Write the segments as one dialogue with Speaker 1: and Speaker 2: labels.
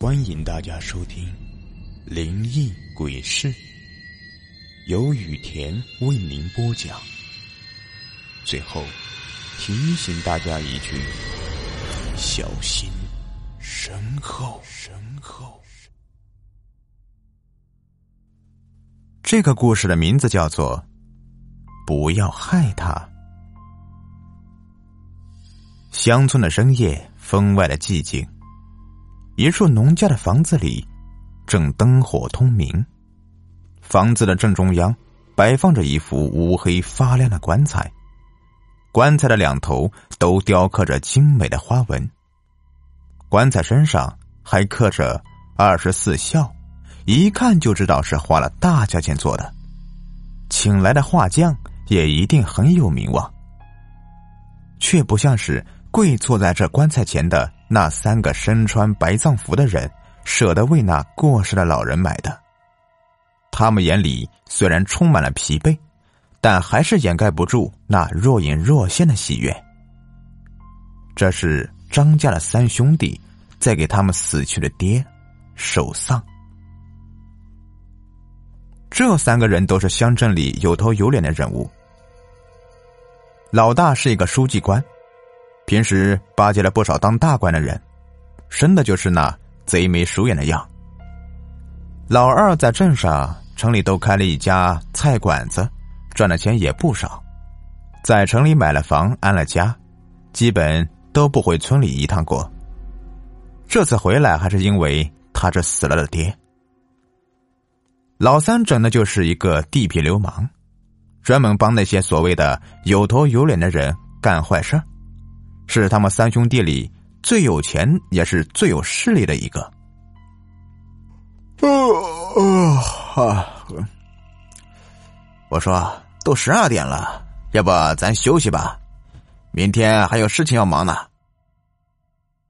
Speaker 1: 欢迎大家收听《灵异鬼事》，由雨田为您播讲。最后提醒大家一句：小心身后，身后。
Speaker 2: 这个故事的名字叫做“不要害他”。乡村的深夜，分外的寂静。一处农家的房子里，正灯火通明。房子的正中央摆放着一副乌黑发亮的棺材，棺材的两头都雕刻着精美的花纹。棺材身上还刻着“二十四孝”，一看就知道是花了大价钱做的。请来的画匠也一定很有名望，却不像是跪坐在这棺材前的。那三个身穿白藏服的人舍得为那过世的老人买的，他们眼里虽然充满了疲惫，但还是掩盖不住那若隐若现的喜悦。这是张家的三兄弟在给他们死去的爹守丧。这三个人都是乡镇里有头有脸的人物，老大是一个书记官。平时巴结了不少当大官的人，生的就是那贼眉鼠眼的样。老二在镇上、城里都开了一家菜馆子，赚的钱也不少，在城里买了房、安了家，基本都不回村里一趟过。这次回来还是因为他这死了的爹。老三整的就是一个地痞流氓，专门帮那些所谓的有头有脸的人干坏事是他们三兄弟里最有钱也是最有势力的一个。啊！我说，都十二点了，要不咱休息吧？明天还有事情要忙呢。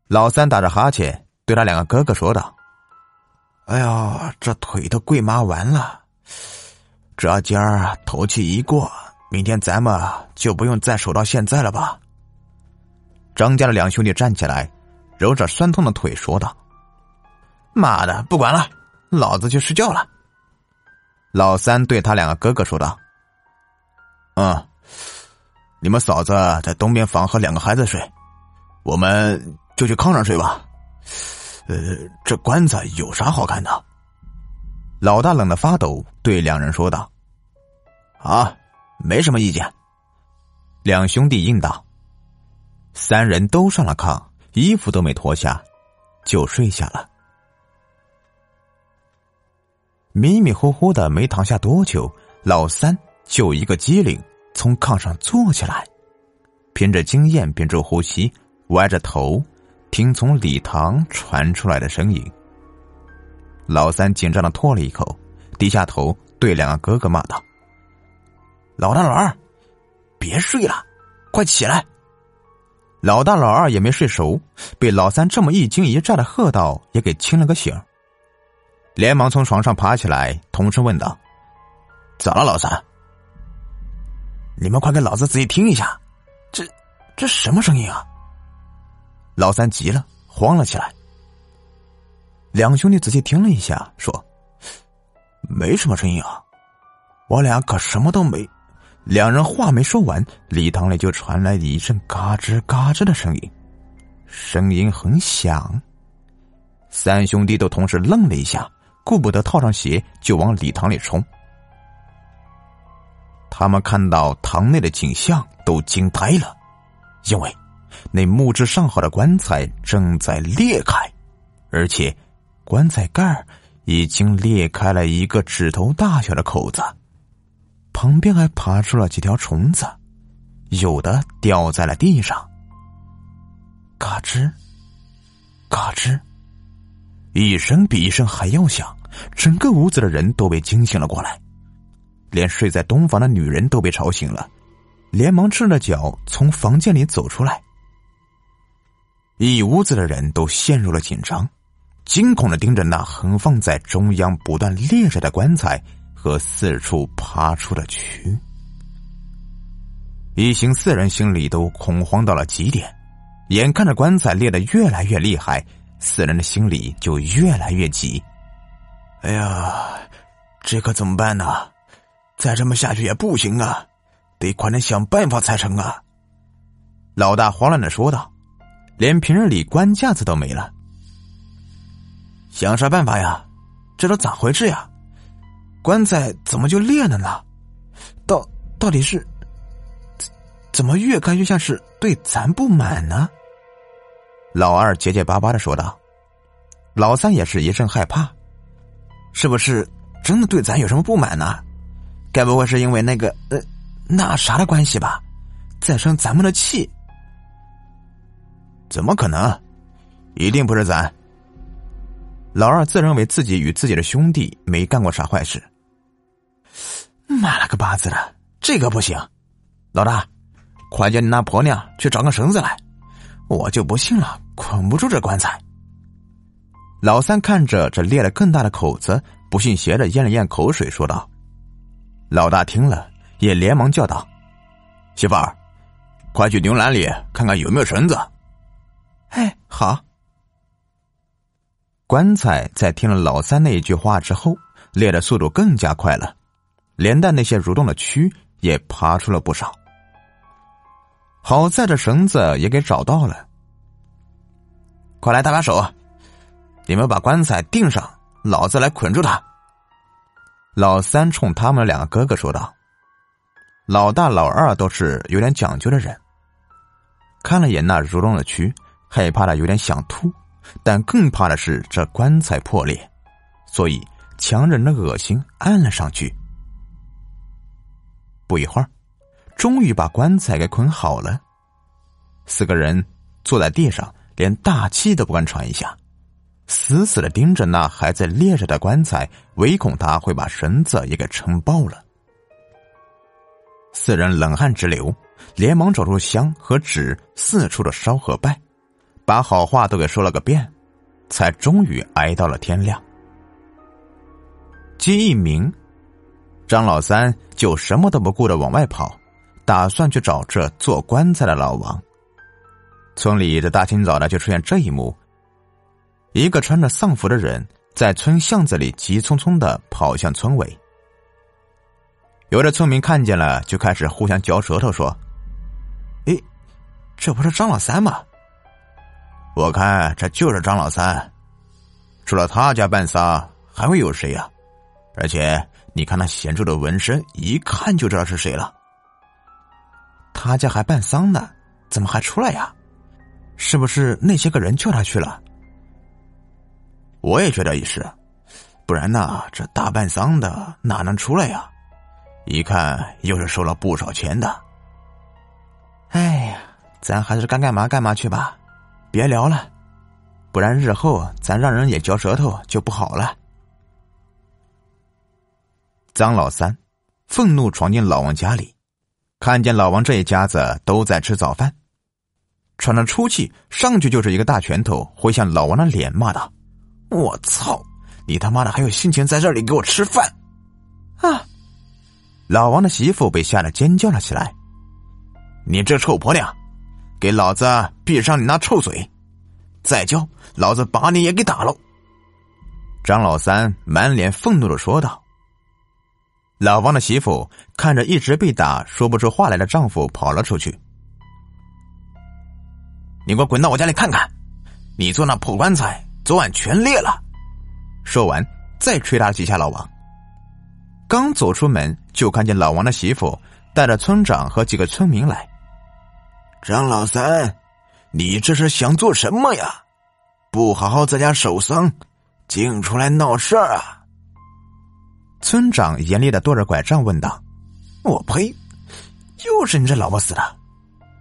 Speaker 2: 老三打着哈欠，对他两个哥哥说道：“哎呀，这腿都跪麻完了，只要今儿头气一过，明天咱们就不用再守到现在了吧？”张家的两兄弟站起来，揉着酸痛的腿，说道：“妈的，不管了，老子去睡觉了。”老三对他两个哥哥说道：“嗯，你们嫂子在东边房和两个孩子睡，我们就去炕上睡吧。呃，这棺材有啥好看的？”老大冷得发抖，对两人说道：“啊，没什么意见。”两兄弟应道。三人都上了炕，衣服都没脱下，就睡下了。迷迷糊糊的没躺下多久，老三就一个机灵，从炕上坐起来，凭着经验屏住呼吸，歪着头听从礼堂传出来的声音。老三紧张的唾了一口，低下头对两个哥哥骂道：“老大、老二，别睡了，快起来！”老大、老二也没睡熟，被老三这么一惊一乍的喝道，也给清了个醒。连忙从床上爬起来，同声问道：“咋了，老三？你们快给老子仔细听一下，这这什么声音啊？”老三急了，慌了起来。两兄弟仔细听了一下，说：“没什么声音啊，我俩可什么都没。”两人话没说完，礼堂里就传来一阵嘎吱嘎吱的声音，声音很响。三兄弟都同时愣了一下，顾不得套上鞋，就往礼堂里冲。他们看到堂内的景象，都惊呆了，因为那木质上好的棺材正在裂开，而且棺材盖已经裂开了一个指头大小的口子。旁边还爬出了几条虫子，有的掉在了地上。嘎吱，嘎吱，一声比一声还要响，整个屋子的人都被惊醒了过来，连睡在东房的女人都被吵醒了，连忙赤着脚从房间里走出来。一屋子的人都陷入了紧张，惊恐的盯着那横放在中央不断裂着的棺材。和四处爬出的蛆，一行四人心里都恐慌到了极点，眼看着棺材裂得越来越厉害，四人的心里就越来越急。
Speaker 3: 哎呀，这可怎么办呢？再这么下去也不行啊，得快点想办法才成啊！
Speaker 2: 老大慌乱的说道：“连平日里官架子都没了，
Speaker 3: 想啥办法呀？这都咋回事呀？棺材怎么就裂了呢？到到底是怎么越看越像是对咱不满呢？”
Speaker 2: 老二结结巴巴的说道：“老三也是一阵害怕，
Speaker 3: 是不是真的对咱有什么不满呢？该不会是因为那个呃那啥的关系吧？在生咱们的气？”
Speaker 2: 怎么可能？一定不是咱。老二自认为自己与自己的兄弟没干过啥坏事。
Speaker 3: 妈了个巴子的，这个不行！老大，快叫你那婆娘去找个绳子来，我就不信了，捆不住这棺材。
Speaker 2: 老三看着这裂了更大的口子，不信邪的咽了咽口水，说道：“老大听了，也连忙叫道：‘媳妇儿，快去牛栏里看看有没有绳子。’”
Speaker 3: 哎，好。
Speaker 2: 棺材在听了老三那一句话之后，裂的速度更加快了，连带那些蠕动的蛆也爬出了不少。好在这绳子也给找到了，
Speaker 3: 快来搭把手，你们把棺材钉上，老子来捆住他。
Speaker 2: 老三冲他们两个哥哥说道：“老大、老二都是有点讲究的人，看了眼那蠕动的蛆。”害怕的有点想吐，但更怕的是这棺材破裂，所以强忍着恶心按了上去。不一会儿，终于把棺材给捆好了。四个人坐在地上，连大气都不敢喘一下，死死的盯着那还在裂着的棺材，唯恐他会把绳子也给撑爆了。四人冷汗直流，连忙找出香和纸，四处的烧和拜。把好话都给说了个遍，才终于挨到了天亮。鸡一鸣，张老三就什么都不顾的往外跑，打算去找这做棺材的老王。村里这大清早的就出现这一幕：一个穿着丧服的人在村巷子里急匆匆的跑向村尾。有的村民看见了，就开始互相嚼舌头说：“
Speaker 3: 哎，这不是张老三吗？”
Speaker 2: 我看这就是张老三，除了他家办丧，还会有谁呀？而且你看那显著的纹身，一看就知道是谁了。
Speaker 3: 他家还办丧呢，怎么还出来呀？是不是那些个人叫他去了？
Speaker 2: 我也觉得也是，不然呢，这大办丧的哪能出来呀？一看又是收了不少钱的。
Speaker 3: 哎呀，咱还是该干嘛干嘛去吧。别聊了，不然日后咱让人也嚼舌头就不好了。
Speaker 2: 张老三愤怒闯进老王家里，看见老王这一家子都在吃早饭，喘着粗气上去就是一个大拳头挥向老王的脸，骂道：“
Speaker 3: 我操！你他妈的还有心情在这里给我吃饭？”
Speaker 2: 啊！老王的媳妇被吓得尖叫了起来：“你这臭婆娘！”给老子闭上你那臭嘴！再叫，老子把你也给打了！张老三满脸愤怒的说道。老王的媳妇看着一直被打、说不出话来的丈夫，跑了出去。你给我滚到我家里看看！你做那破棺材，昨晚全裂了！说完，再捶打几下老王。刚走出门，就看见老王的媳妇带着村长和几个村民来。
Speaker 3: 张老三，你这是想做什么呀？不好好在家守丧，净出来闹事儿啊！
Speaker 2: 村长严厉的跺着拐杖问道：“
Speaker 3: 我呸！又是你这老不死的！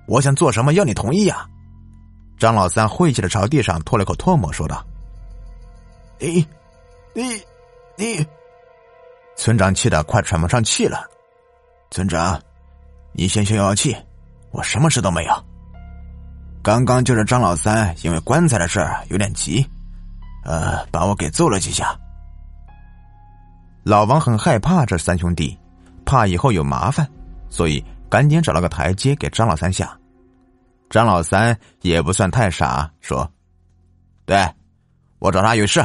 Speaker 3: 我想做什么要你同意呀？”
Speaker 2: 张老三晦气的朝地上吐了口唾沫，说道：“
Speaker 3: 你，你，你！”
Speaker 2: 村长气得快喘不上气了。
Speaker 3: 村长，你先消消气。我什么事都没有。刚刚就是张老三因为棺材的事儿有点急，呃，把我给揍了几下。
Speaker 2: 老王很害怕这三兄弟，怕以后有麻烦，所以赶紧找了个台阶给张老三下。张老三也不算太傻，说：“对，
Speaker 3: 我找他有事。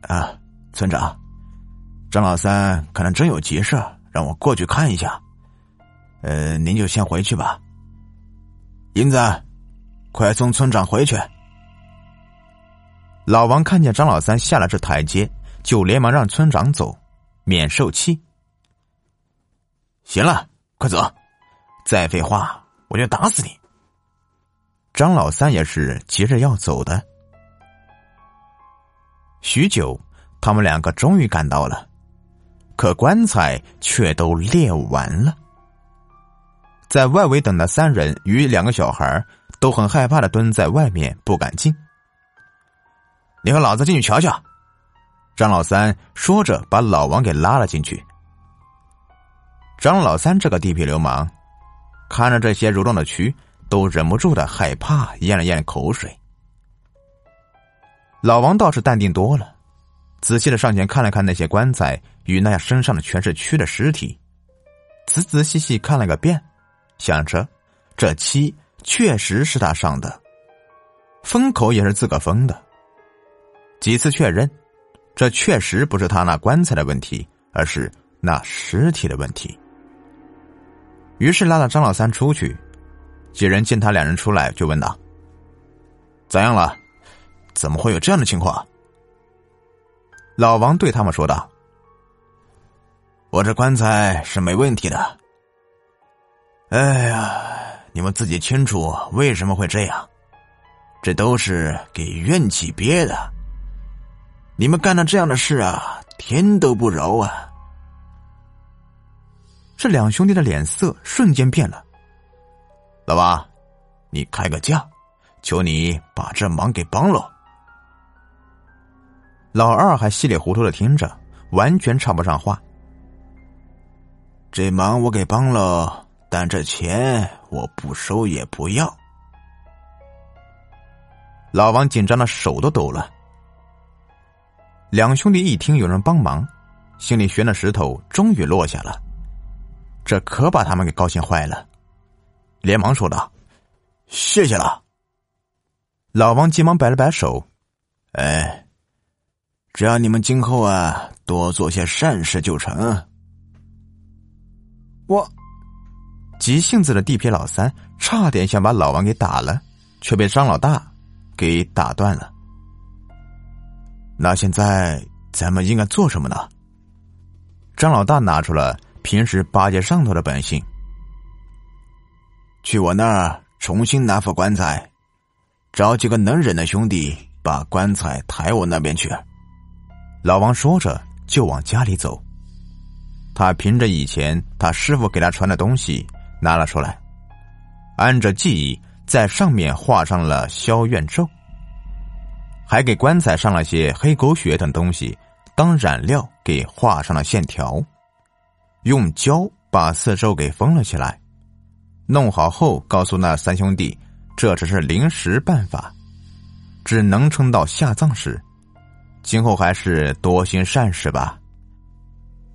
Speaker 3: 啊，村长，张老三可能真有急事，让我过去看一下。呃，您就先回去吧。英子，快送村长回去。
Speaker 2: 老王看见张老三下了这台阶，就连忙让村长走，免受气。
Speaker 3: 行了，快走！再废话，我就打死你！
Speaker 2: 张老三也是急着要走的。许久，他们两个终于赶到了，可棺材却都裂完了。在外围等的三人与两个小孩都很害怕的蹲在外面，不敢进。
Speaker 3: 你和老子进去瞧瞧。
Speaker 2: 张老三说着，把老王给拉了进去。张老三这个地痞流氓，看着这些蠕动的蛆，都忍不住的害怕，咽了咽口水。老王倒是淡定多了，仔细的上前看了看那些棺材与那身上的全是蛆的尸体，仔仔细细看了个遍，想着这漆确实是他上的，封口也是自个封的。几次确认，这确实不是他那棺材的问题，而是那尸体的问题。于是拉了张老三出去，几人见他两人出来，就问道：“
Speaker 3: 咋样了？怎么会有这样的情况？”
Speaker 2: 老王对他们说道：“
Speaker 3: 我这棺材是没问题的。哎呀，你们自己清楚为什么会这样，这都是给怨气憋的。你们干了这样的事啊，天都不饶啊！”
Speaker 2: 这两兄弟的脸色瞬间变了。
Speaker 3: 老王，你开个价，求你把这忙给帮了。
Speaker 2: 老二还稀里糊涂的听着，完全插不上话。
Speaker 3: 这忙我给帮了，但这钱我不收也不要。
Speaker 2: 老王紧张的手都抖了。两兄弟一听有人帮忙，心里悬的石头终于落下了。这可把他们给高兴坏了，连忙说道：“
Speaker 3: 谢谢了。”
Speaker 2: 老王急忙摆了摆手：“
Speaker 3: 哎，只要你们今后啊多做些善事就成。”
Speaker 2: 我急性子的地痞老三差点想把老王给打了，却被张老大给打断了。
Speaker 3: 那现在咱们应该做什么呢？
Speaker 2: 张老大拿出了。平时巴结上头的本性，
Speaker 3: 去我那儿重新拿副棺材，找几个能忍的兄弟把棺材抬我那边去。
Speaker 2: 老王说着就往家里走，他凭着以前他师傅给他传的东西拿了出来，按着记忆在上面画上了消怨咒，还给棺材上了些黑狗血等东西当染料，给画上了线条。用胶把四周给封了起来，弄好后告诉那三兄弟，这只是临时办法，只能撑到下葬时，今后还是多行善事吧。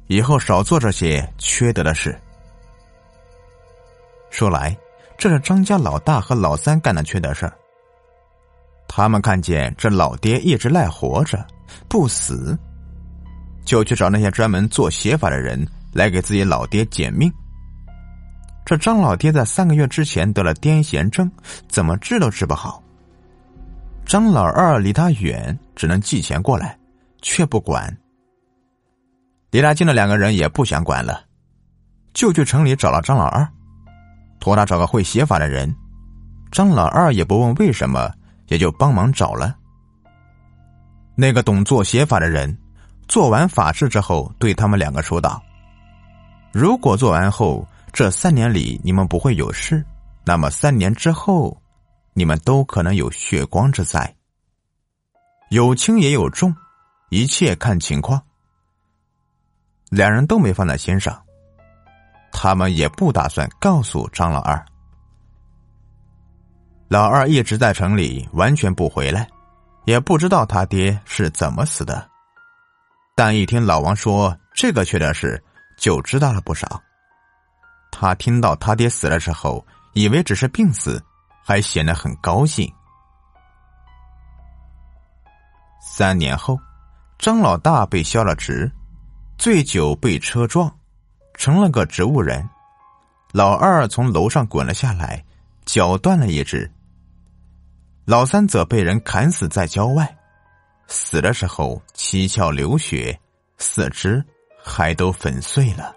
Speaker 2: 以后少做这些缺德的事。说来，这是张家老大和老三干的缺德事儿。他们看见这老爹一直赖活着不死，就去找那些专门做邪法的人。来给自己老爹减命。这张老爹在三个月之前得了癫痫症，怎么治都治不好。张老二离他远，只能寄钱过来，却不管。离他近的两个人也不想管了，就去城里找了张老二，托他找个会写法的人。张老二也不问为什么，也就帮忙找了。那个懂做写法的人，做完法事之后，对他们两个说道。如果做完后这三年里你们不会有事，那么三年之后，你们都可能有血光之灾。有轻也有重，一切看情况。两人都没放在心上，他们也不打算告诉张老二。老二一直在城里，完全不回来，也不知道他爹是怎么死的。但一听老王说这个缺德事。就知道了不少。他听到他爹死了之后，以为只是病死，还显得很高兴。三年后，张老大被削了职，醉酒被车撞，成了个植物人。老二从楼上滚了下来，脚断了一只。老三则被人砍死在郊外，死的时候七窍流血，四肢还都粉碎了。